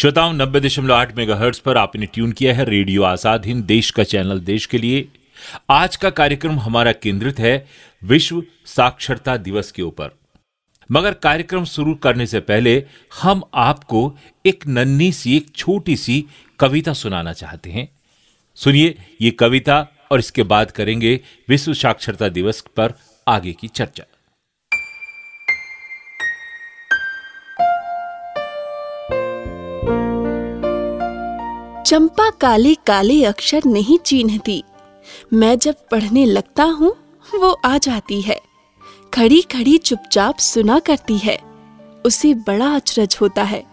श्रोताओं, नब्बे दशमलव आठ मेगा पर आपने ट्यून किया है रेडियो आज़ाद हिंद, देश का चैनल देश के लिए। आज का कार्यक्रम हमारा केंद्रित है विश्व साक्षरता दिवस के ऊपर। मगर कार्यक्रम शुरू करने से पहले हम आपको एक नन्ही सी, एक छोटी सी कविता सुनाना चाहते हैं। सुनिए ये कविता और इसके बाद करेंगे विश्व साक्षरता दिवस पर आगे की चर्चा। चंपा काले काले अक्षर नहीं चिन्हती। मैं जब पढ़ने लगता हूँ, वो आ जाती है। खड़ी खड़ी चुपचाप सुना करती है। उसे बड़ा अचरज होता है।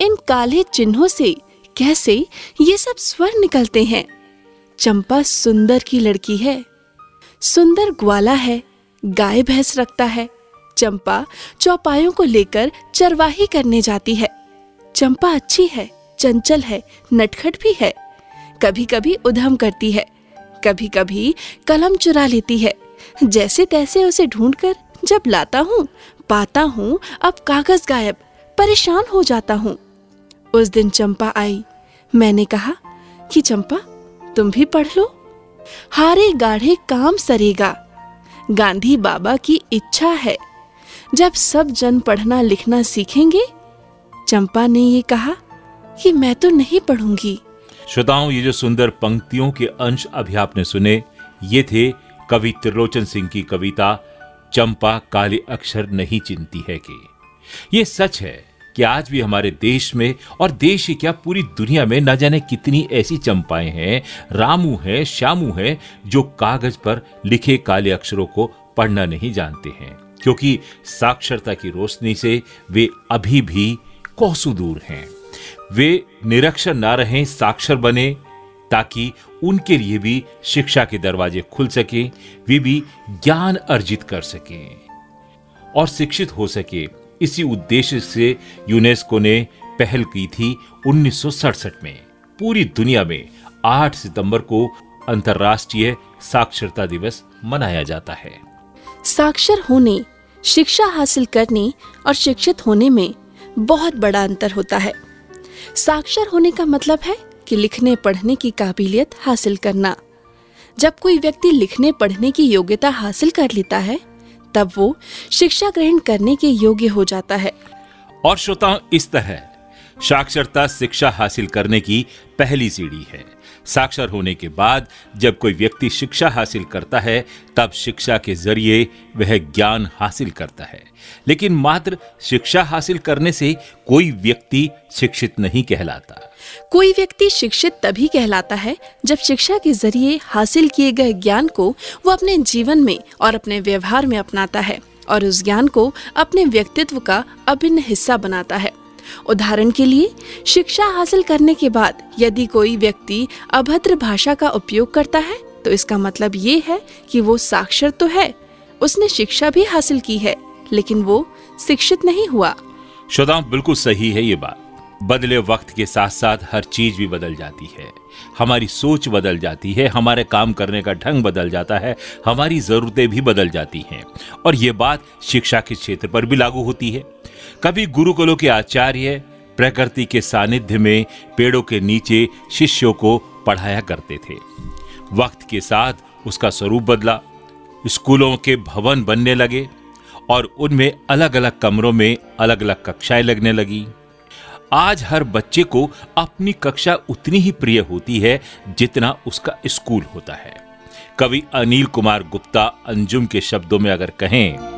इन काले चिन्हों से कैसे ये सब स्वर निकलते हैं? चंपा सुंदर की लड़की है। सुंदर ग्वाला है। गाय भैंस रखता है। चंपा चौपायों को लेकर चरवाही करने जाती है। चंपा अच्छी है। चंचल है, नटखट भी है। कभी कभी उधम करती है कभी कभी कलम चुरा लेती है। जैसे तैसे उसे ढूंढकर जब लाता हूँ, पाता हूँ, अब कागज़ गायब, परेशान हो जाता हूँ। उस दिन चंपा आई। मैंने कहा, कि चंपा, तुम भी पढ़ लो। हारे गाढ़े काम सरेगा। गांधी बाबा की इच्छा है। जब सब जन पढ़ना लिखना सीखेंगे, चंपा ने ये कहा कि मैं तो नहीं पढ़ूँगी। श्रोताओं, ये जो सुंदर पंक्तियों के अंश अभी आपने सुने, ये थे कवि त्रिलोचन सिंह की कविता, चंपा काले अक्षर नहीं चिंती है कि। ये सच है कि आज भी हमारे देश में और देश ही क्या पूरी दुनिया में न जाने कितनी ऐसी चंपाएँ हैं, रामू है, श्यामू है, जो कागज़ पर लिखे काले अक्षरों को पढ़ना नहीं जानते हैं, क्योंकि साक्षरता की रोशनी से वे अभी भी कोसों दूर हैं। वे निरक्षर ना रहें, साक्षर बने, ताकि उनके लिए भी शिक्षा के दरवाजे खुल सके, वे भी ज्ञान अर्जित कर सकें और शिक्षित हो सके। इसी उद्देश्य से यूनेस्को ने पहल की थी उन्नीस सौ सड़सठ में। पूरी दुनिया में 8 सितंबर को अंतर्राष्ट्रीय साक्षरता दिवस मनाया जाता है। साक्षर होने, शिक्षा हासिल करने और शिक्षित होने में बहुत बड़ा अंतर होता है। साक्षर होने का मतलब है कि लिखने पढ़ने की काबिलियत हासिल करना। जब कोई व्यक्ति लिखने पढ़ने की योग्यता हासिल कर लेता है, तब वो शिक्षा ग्रहण करने के योग्य हो जाता है। और श्रोताओं, इस तरह साक्षरता शिक्षा हासिल करने की पहली सीढ़ी है। साक्षर होने के बाद जब कोई व्यक्ति शिक्षा हासिल करता है, तब शिक्षा के ज़रिए वह ज्ञान हासिल करता है। लेकिन मात्र शिक्षा हासिल करने से कोई व्यक्ति शिक्षित नहीं कहलाता। कोई व्यक्ति शिक्षित तभी कहलाता है जब शिक्षा के ज़रिए हासिल किए गए ज्ञान को वो अपने जीवन में और अपने व्यवहार में अपनाता है और उस ज्ञान को अपने व्यक्तित्व का अभिन्न हिस्सा बनाता है। उदाहरण के लिए, शिक्षा हासिल करने के बाद यदि कोई व्यक्ति अभद्र भाषा का उपयोग करता है तो इसका मतलब ये है कि वो साक्षर तो है, उसने शिक्षा भी हासिल की है, लेकिन वो शिक्षित नहीं हुआ। श्रोताओं, बिल्कुल सही है ये बात। बदले वक्त के साथ साथ हर चीज़ भी बदल जाती है। हमारी सोच बदल जाती है, हमारे काम करने का ढंग बदल जाता है, हमारी जरूरतें भी बदल जाती हैं। और ये बात शिक्षा के क्षेत्र पर भी लागू होती है। कभी गुरुकुलों के आचार्य प्रकृति के सानिध्य में पेड़ों के नीचे शिष्यों को पढ़ाया करते थे। वक्त के साथ उसका स्वरूप बदला। स्कूलों के भवन बनने लगे और उनमें अलग अलग कमरों में अलग अलग कक्षाएँ लगने लगी। आज हर बच्चे को अपनी कक्षा उतनी ही प्रिय होती है जितना उसका स्कूल होता है। कवि अनिल कुमार गुप्ता अंजुम के शब्दों में अगर कहें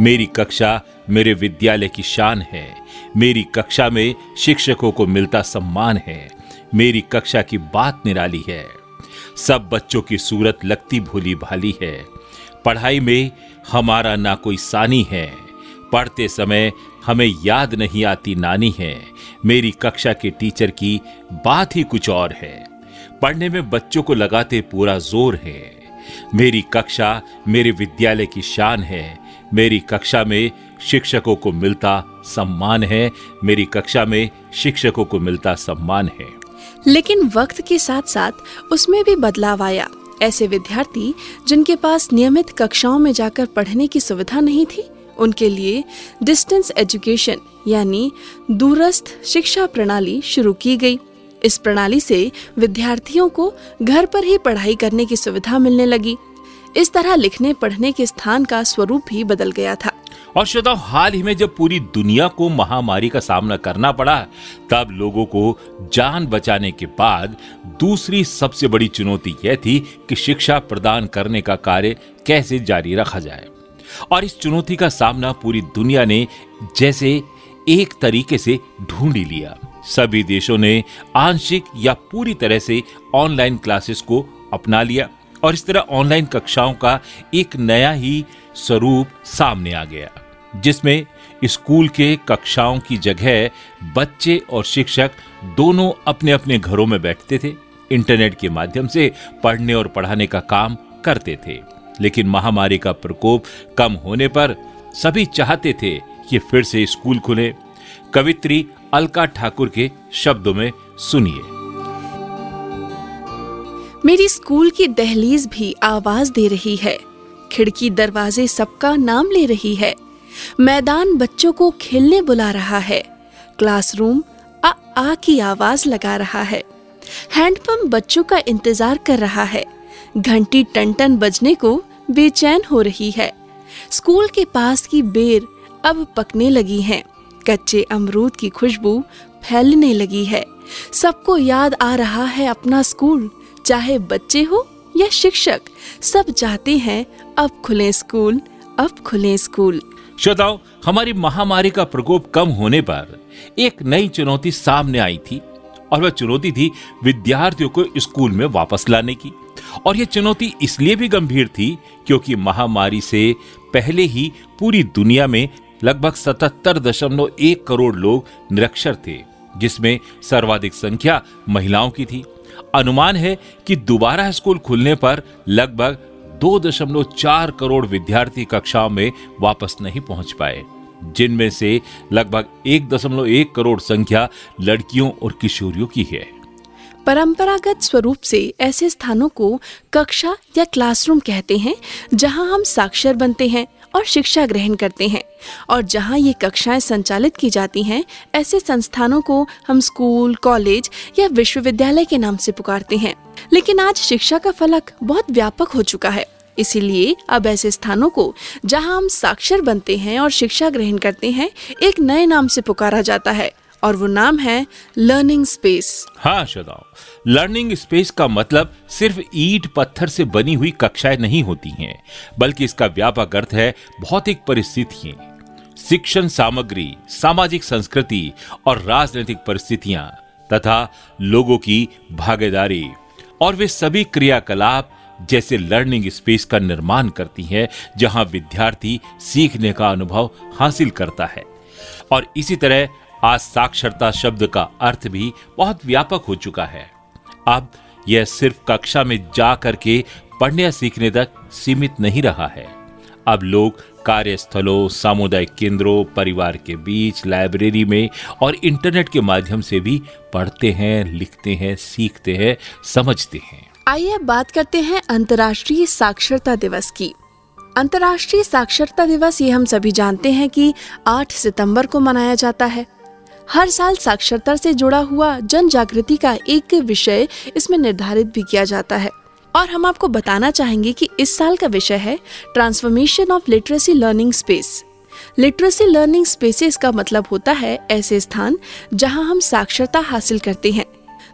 मेरी कक्षा मेरे विद्यालय की शान है। मेरी कक्षा में शिक्षकों को मिलता सम्मान है। मेरी कक्षा की बात निराली है। सब बच्चों की सूरत लगती भूली भाली है। पढ़ाई में हमारा ना कोई सानी है। पढ़ते समय हमें याद नहीं आती नानी है। मेरी कक्षा के टीचर की बात ही कुछ और है। पढ़ने में बच्चों को लगाते पूरा ज़ोर है। मेरी कक्षा मेरे विद्यालय की शान है। मेरी कक्षा में शिक्षकों को मिलता सम्मान है। मेरी कक्षा में शिक्षकों को मिलता सम्मान है। लेकिन वक्त के साथ साथ उसमें भी बदलाव आया। ऐसे विद्यार्थी, जिनके पास नियमित कक्षाओं में जाकर पढ़ने की सुविधा नहीं थी, उनके लिए डिस्टेंस एजुकेशन यानी दूरस्थ शिक्षा प्रणाली शुरू की गई। इस प्रणाली से विद्यार्थियों को घर पर ही पढ़ाई करने की सुविधा मिलने लगी। इस तरह लिखने, पढ़ने के स्थान का स्वरूप भी बदल गया था। और श्रोताओ, हाल ही में जब पूरी दुनिया को महामारी का सामना करना पड़ा, तब लोगों को जान बचाने के बाद दूसरी सबसे बड़ी चुनौती यह थी कि शिक्षा प्रदान करने का कार्य कैसे जारी रखा जाए। और इस चुनौती का सामना पूरी दुनिया ने जैसे एक तरीके से ढूंढ लिया। सभी देशों ने आंशिक या पूरी तरह से ऑनलाइन क्लासेस को अपना लिया। और इस तरह ऑनलाइन कक्षाओं का एक नया ही स्वरूप सामने आ गया, जिसमें स्कूल के कक्षाओं की जगह बच्चे और शिक्षक दोनों अपने अपने घरों में बैठते थे, इंटरनेट के माध्यम से पढ़ने और पढ़ाने का काम करते थे। लेकिन महामारी का प्रकोप कम होने पर सभी चाहते थे कि फिर से स्कूल खुले। कवित्री अलका ठाकुर के शब्दों में सुनिए। मेरी स्कूल की दहलीज भी आवाज़ दे रही है। खिड़की दरवाजे सबका नाम ले रही है। मैदान बच्चों को खेलने बुला रहा है। क्लासरूम आ आ की आवाज़ लगा रहा है। हैंडपंप बच्चों का इंतज़ार कर रहा है। घंटी टन टन बजने को बेचैन हो रही है। स्कूल के पास की बेर अब पकने लगी हैं। कच्चे अमरूद की खुशबू फैलने लगी है। सबको याद आ रहा है अपना स्कूल। चाहे बच्चे हो या शिक्षक, सब चाहते हैं अब खुले स्कूल, अब खुले स्कूल। श्रोताओ, हमारी महामारी का प्रकोप कम होने पर एक नई चुनौती सामने आई थी और वह चुनौती थी विद्यार्थियों को स्कूल में वापस लाने की। और यह चुनौती इसलिए भी गंभीर थी क्योंकि महामारी से पहले ही पूरी दुनिया में लगभग सतहत्तर दशमलव एक करोड़ लोग निरक्षर थे, जिसमें सर्वाधिक संख्या महिलाओं की थी। अनुमान है कि दोबारा स्कूल खुलने पर लगभग दो दशमलव चार करोड़ विद्यार्थी कक्षाओं में वापस नहीं पहुँच पाए, जिनमें से लगभग एक दशमलव एक करोड़ संख्या लड़कियों और किशोरियों की है। परंपरागत स्वरूप से ऐसे स्थानों को कक्षा या क्लासरूम कहते हैं, जहाँ हम साक्षर बनते हैं। और शिक्षा ग्रहण करते हैं। और जहाँ ये कक्षाएँ संचालित की जाती हैं, ऐसे संस्थानों को हम स्कूल, कॉलेज या विश्वविद्यालय के नाम से पुकारते हैं। लेकिन आज शिक्षा का फलक बहुत व्यापक हो चुका है। इसीलिए अब ऐसे स्थानों को, जहाँ हम साक्षर बनते हैं और शिक्षा ग्रहण करते हैं, एक नए नाम से पुकारा जाता है। और वो नाम है लर्निंग स्पेस। हाँ श्रोताओ लर्निंग स्पेस का मतलब सिर्फ़ ईट पत्थर से बनी हुई कक्षाएँ नहीं होती हैं, बल्कि इसका व्यापक अर्थ है भौतिक परिस्थितियाँ, शिक्षण सामग्री, सामाजिक संस्कृति और राजनीतिक परिस्थितियाँ, तथा लोगों की भागीदारी। और वे सभी क्रियाकलाप जैसे लर्निंग स्पेस का निर्माण करती है, जहाँ विद्यार्थी सीखने का अनुभव हासिल करता है। और इसी तरह आज साक्षरता शब्द का अर्थ भी बहुत व्यापक हो चुका है। अब यह सिर्फ़ कक्षा में जा करके पढ़ने या सीखने तक सीमित नहीं रहा है। अब लोग कार्यस्थलों, सामुदायिक केंद्रों, परिवार के बीच, लाइब्रेरी में और इंटरनेट के माध्यम से भी पढ़ते हैं, लिखते हैं, सीखते हैं, समझते हैं। आइए बात करते हैं अंतर्राष्ट्रीय साक्षरता दिवस की। अंतर्राष्ट्रीय साक्षरता दिवस ये हम सभी जानते हैं कि 8 सितंबर को मनाया जाता है। हर साल साक्षरता से जुड़ा हुआ जन जागृति का एक विषय इसमें निर्धारित भी किया जाता है। और हम आपको बताना चाहेंगे कि इस साल का विषय है transformation of literacy learning space literacy learning spaces का मतलब होता है ऐसे स्थान जहाँ हम साक्षरता हासिल करते हैं।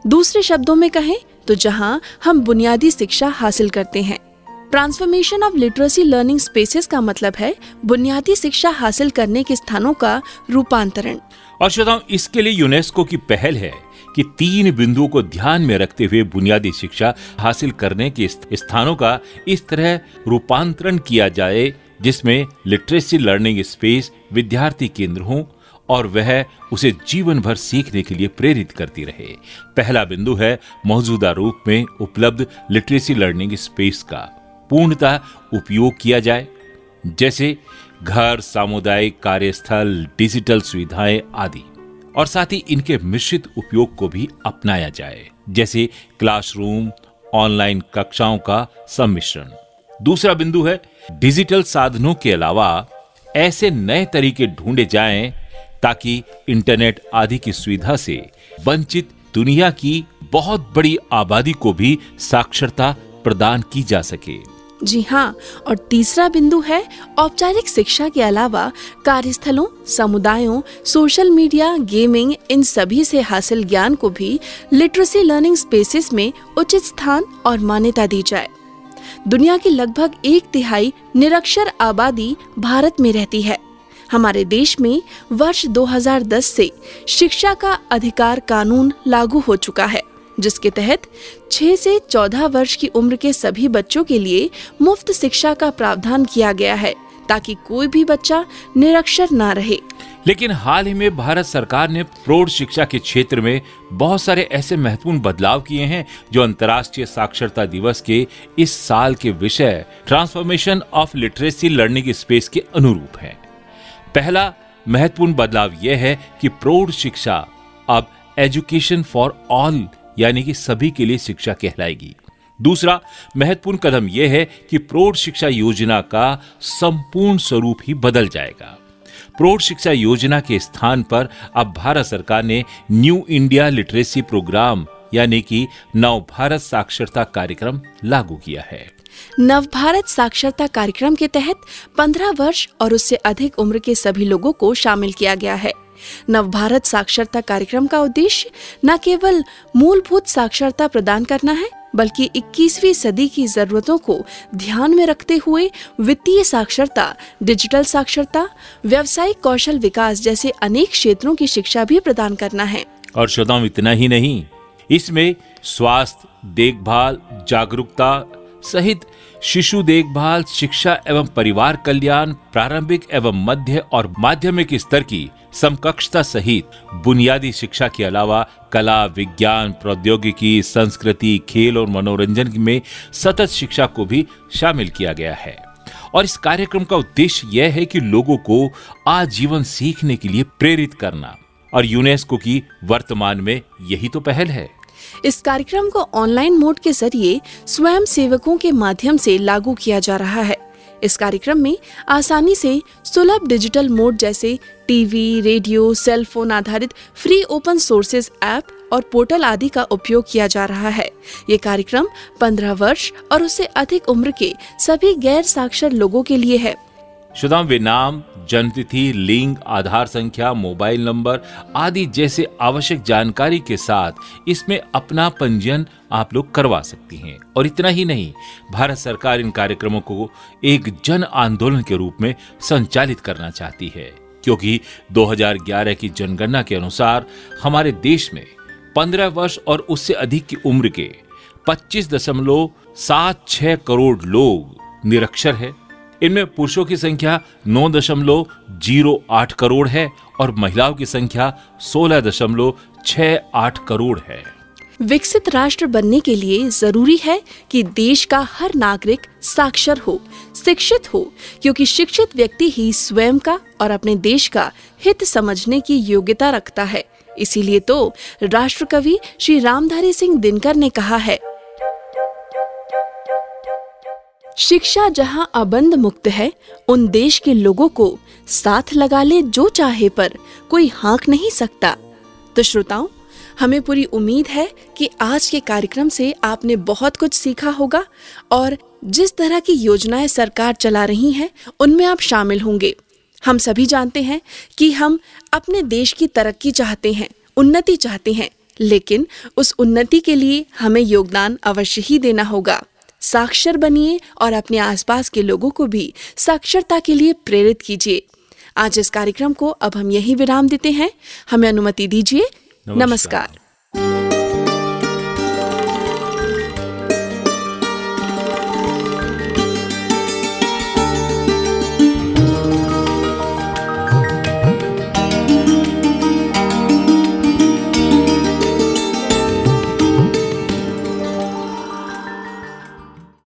दूसरे शब्दों में कहें तो जहाँ हम बुनियादी शिक्षा हासिल करते हैं। Transformation of literacy learning spaces का मतलब है बुनियादी शिक्षा हासिल करने के स्थानों का रूपांतरण। और श्रोताओं, इसके लिए यूनेस्को की पहल है कि तीन बिंदुओं को ध्यान में रखते हुए बुनियादी शिक्षा हासिल करने के स्थानों का इस तरह रूपांतरण किया जाए, जिसमें लिटरेसी लर्निंग स्पेस विद्यार्थी केंद्र हो और वह उसे जीवन भर सीखने के लिए प्रेरित करती रहे। पहला बिंदु है मौजूदा रूप में उपलब्ध लिटरेसी लर्निंग स्पेस का। पूर्णतः उपयोग किया जाए। जैसे घर, सामुदायिक कार्यस्थल, डिजिटल सुविधाएँ आदि। और साथ ही इनके मिश्रित उपयोग को भी अपनाया जाए। जैसे क्लासरूम, ऑनलाइन कक्षाओं का सम्मिश्रण। दूसरा बिंदु है, डिजिटल साधनों के अलावा ऐसे नए तरीके ढूंढे जाएँ ताकि इंटरनेट आदि की सुविधा से वंचित दुनिया की बहुत बड़ी आबादी को भी साक्षरता प्रदान की जा सके। जी हाँ और तीसरा बिंदु है औपचारिक शिक्षा के अलावा कार्यस्थलों, समुदायों, सोशल मीडिया, गेमिंग, इन सभी से हासिल ज्ञान को भी लिटरेसी लर्निंग स्पेसिस में उचित स्थान और मान्यता दी जाए। दुनिया की लगभग एक तिहाई निरक्षर आबादी भारत में रहती है। हमारे देश में वर्ष 2010 से शिक्षा का अधिकार कानून लागू हो चुका है। जिसके तहत 6 से 14 वर्ष की उम्र के सभी बच्चों के लिए मुफ़्त शिक्षा का प्रावधान किया गया है, ताकि कोई भी बच्चा निरक्षर ना रहे। लेकिन हाल ही में भारत सरकार ने प्रौढ़ शिक्षा के क्षेत्र में बहुत सारे ऐसे महत्वपूर्ण बदलाव किए हैं, जो अंतर्राष्ट्रीय साक्षरता दिवस के इस साल के विषय transformation of literacy learning space के अनुरूप है। पहला महत्वपूर्ण बदलाव यह है कि प्रौढ़ शिक्षा अब एजुकेशन फॉर ऑल यानी कि सभी के लिए शिक्षा कहलाएगी। दूसरा, महत्वपूर्ण कदम यह है कि प्रौढ़ शिक्षा योजना का संपूर्ण स्वरूप ही बदल जाएगा। प्रौढ़ शिक्षा योजना के स्थान पर अब भारत सरकार ने न्यू इंडिया लिटरेसी प्रोग्राम, यानी कि नव भारत साक्षरता कार्यक्रम लागू किया है। नव भारत साक्षरता कार्यक्रम के तहत 15 वर्ष और उससे अधिक उम्र के सभी लोगों को शामिल किया गया है। नव भारत साक्षरता कार्यक्रम का उद्देश्य, न केवल मूलभूत साक्षरता प्रदान करना है, बल्कि 21वीं सदी की जरूरतों को ध्यान में रखते हुए वित्तीय साक्षरता, डिजिटल साक्षरता, व्यवसायिक कौशल विकास जैसे अनेक क्षेत्रों की शिक्षा भी प्रदान करना है। और श्रोताओं, इतना ही नहीं, इसमें स्वास्थ्य, देखभाल, जागरूकता सहित शिशु देखभाल, शिक्षा एवं परिवार कल्याण, प्रारंभिक एवं मध्य और माध्यमिक स्तर की समकक्षता सहित बुनियादी शिक्षा के अलावा कला, विज्ञान, प्रौद्योगिकी, संस्कृति, खेल और मनोरंजन में सतत शिक्षा को भी शामिल किया गया है। और इस कार्यक्रम का उद्देश्य यह है कि लोगों को आजीवन सीखने के लिए प्रेरित करना। और यूनेस्को की वर्तमान में यही तो पहल है। इस कार्यक्रम को ऑनलाइन मोड के ज़रिए स्वयं सेवकों के माध्यम से लागू किया जा रहा है। इस कार्यक्रम में आसानी से सुलभ डिजिटल मोड जैसे टीवी, रेडियो सेल फ़ोन आधारित फ्री ओपन सोर्सेज ऐप और पोर्टल आदि का उपयोग किया जा रहा है। ये कार्यक्रम 15 वर्ष और उससे अधिक उम्र के सभी गैर साक्षर लोगों के लिए है। शुदाम, वे नाम, जन्मतिथि, लिंग, आधार संख्या, मोबाइल नंबर आदि जैसे आवश्यक जानकारी के साथ इसमें अपना पंजीयन आप लोग करवा सकती हैं। और इतना ही नहीं, भारत सरकार इन कार्यक्रमों को एक जन आंदोलन के रूप में संचालित करना चाहती है, क्योंकि 2011 की जनगणना के अनुसार हमारे देश में 15 वर्ष और उससे अधिक की उम्र के पच्चीस दशमलव सात छह करोड़ लोग निरक्षर है। इनमें पुरुषों की संख्या नौ दशमलव ज़ीरो आठ करोड़ है और महिलाओं की संख्या सोलह दशमलव छह आठ करोड़ है। विकसित राष्ट्र बनने के लिए ज़रूरी है कि देश का हर नागरिक साक्षर हो, शिक्षित हो, क्योंकि शिक्षित व्यक्ति ही स्वयं का और अपने देश का हित समझने की योग्यता रखता है। इसीलिए तो राष्ट्र कवि श्री रामधारी सिंह दिनकर ने कहा है शिक्षा जहाँ अबंध मुक्त है, उन देश के लोगों को साथ लगा ले जो चाहे पर कोई हाँक नहीं सकता। तो श्रोताओं, हमें पूरी उम्मीद है कि आज के कार्यक्रम से आपने बहुत कुछ सीखा होगा और जिस तरह की योजनाएँ सरकार चला रही हैं, उनमें आप शामिल होंगे। हम सभी जानते हैं कि हम अपने देश की तरक्की चाहते हैं, उन्नति चाहते हैं, लेकिन उस उन्नति के लिए हमें योगदान अवश्य ही देना होगा। साक्षर बनिए और अपने आसपास के लोगों को भी साक्षरता के लिए प्रेरित कीजिए। आज इस कार्यक्रम को अब हम यही विराम देते हैं। हमें अनुमति दीजिए। नमस्कार, नमस्कार।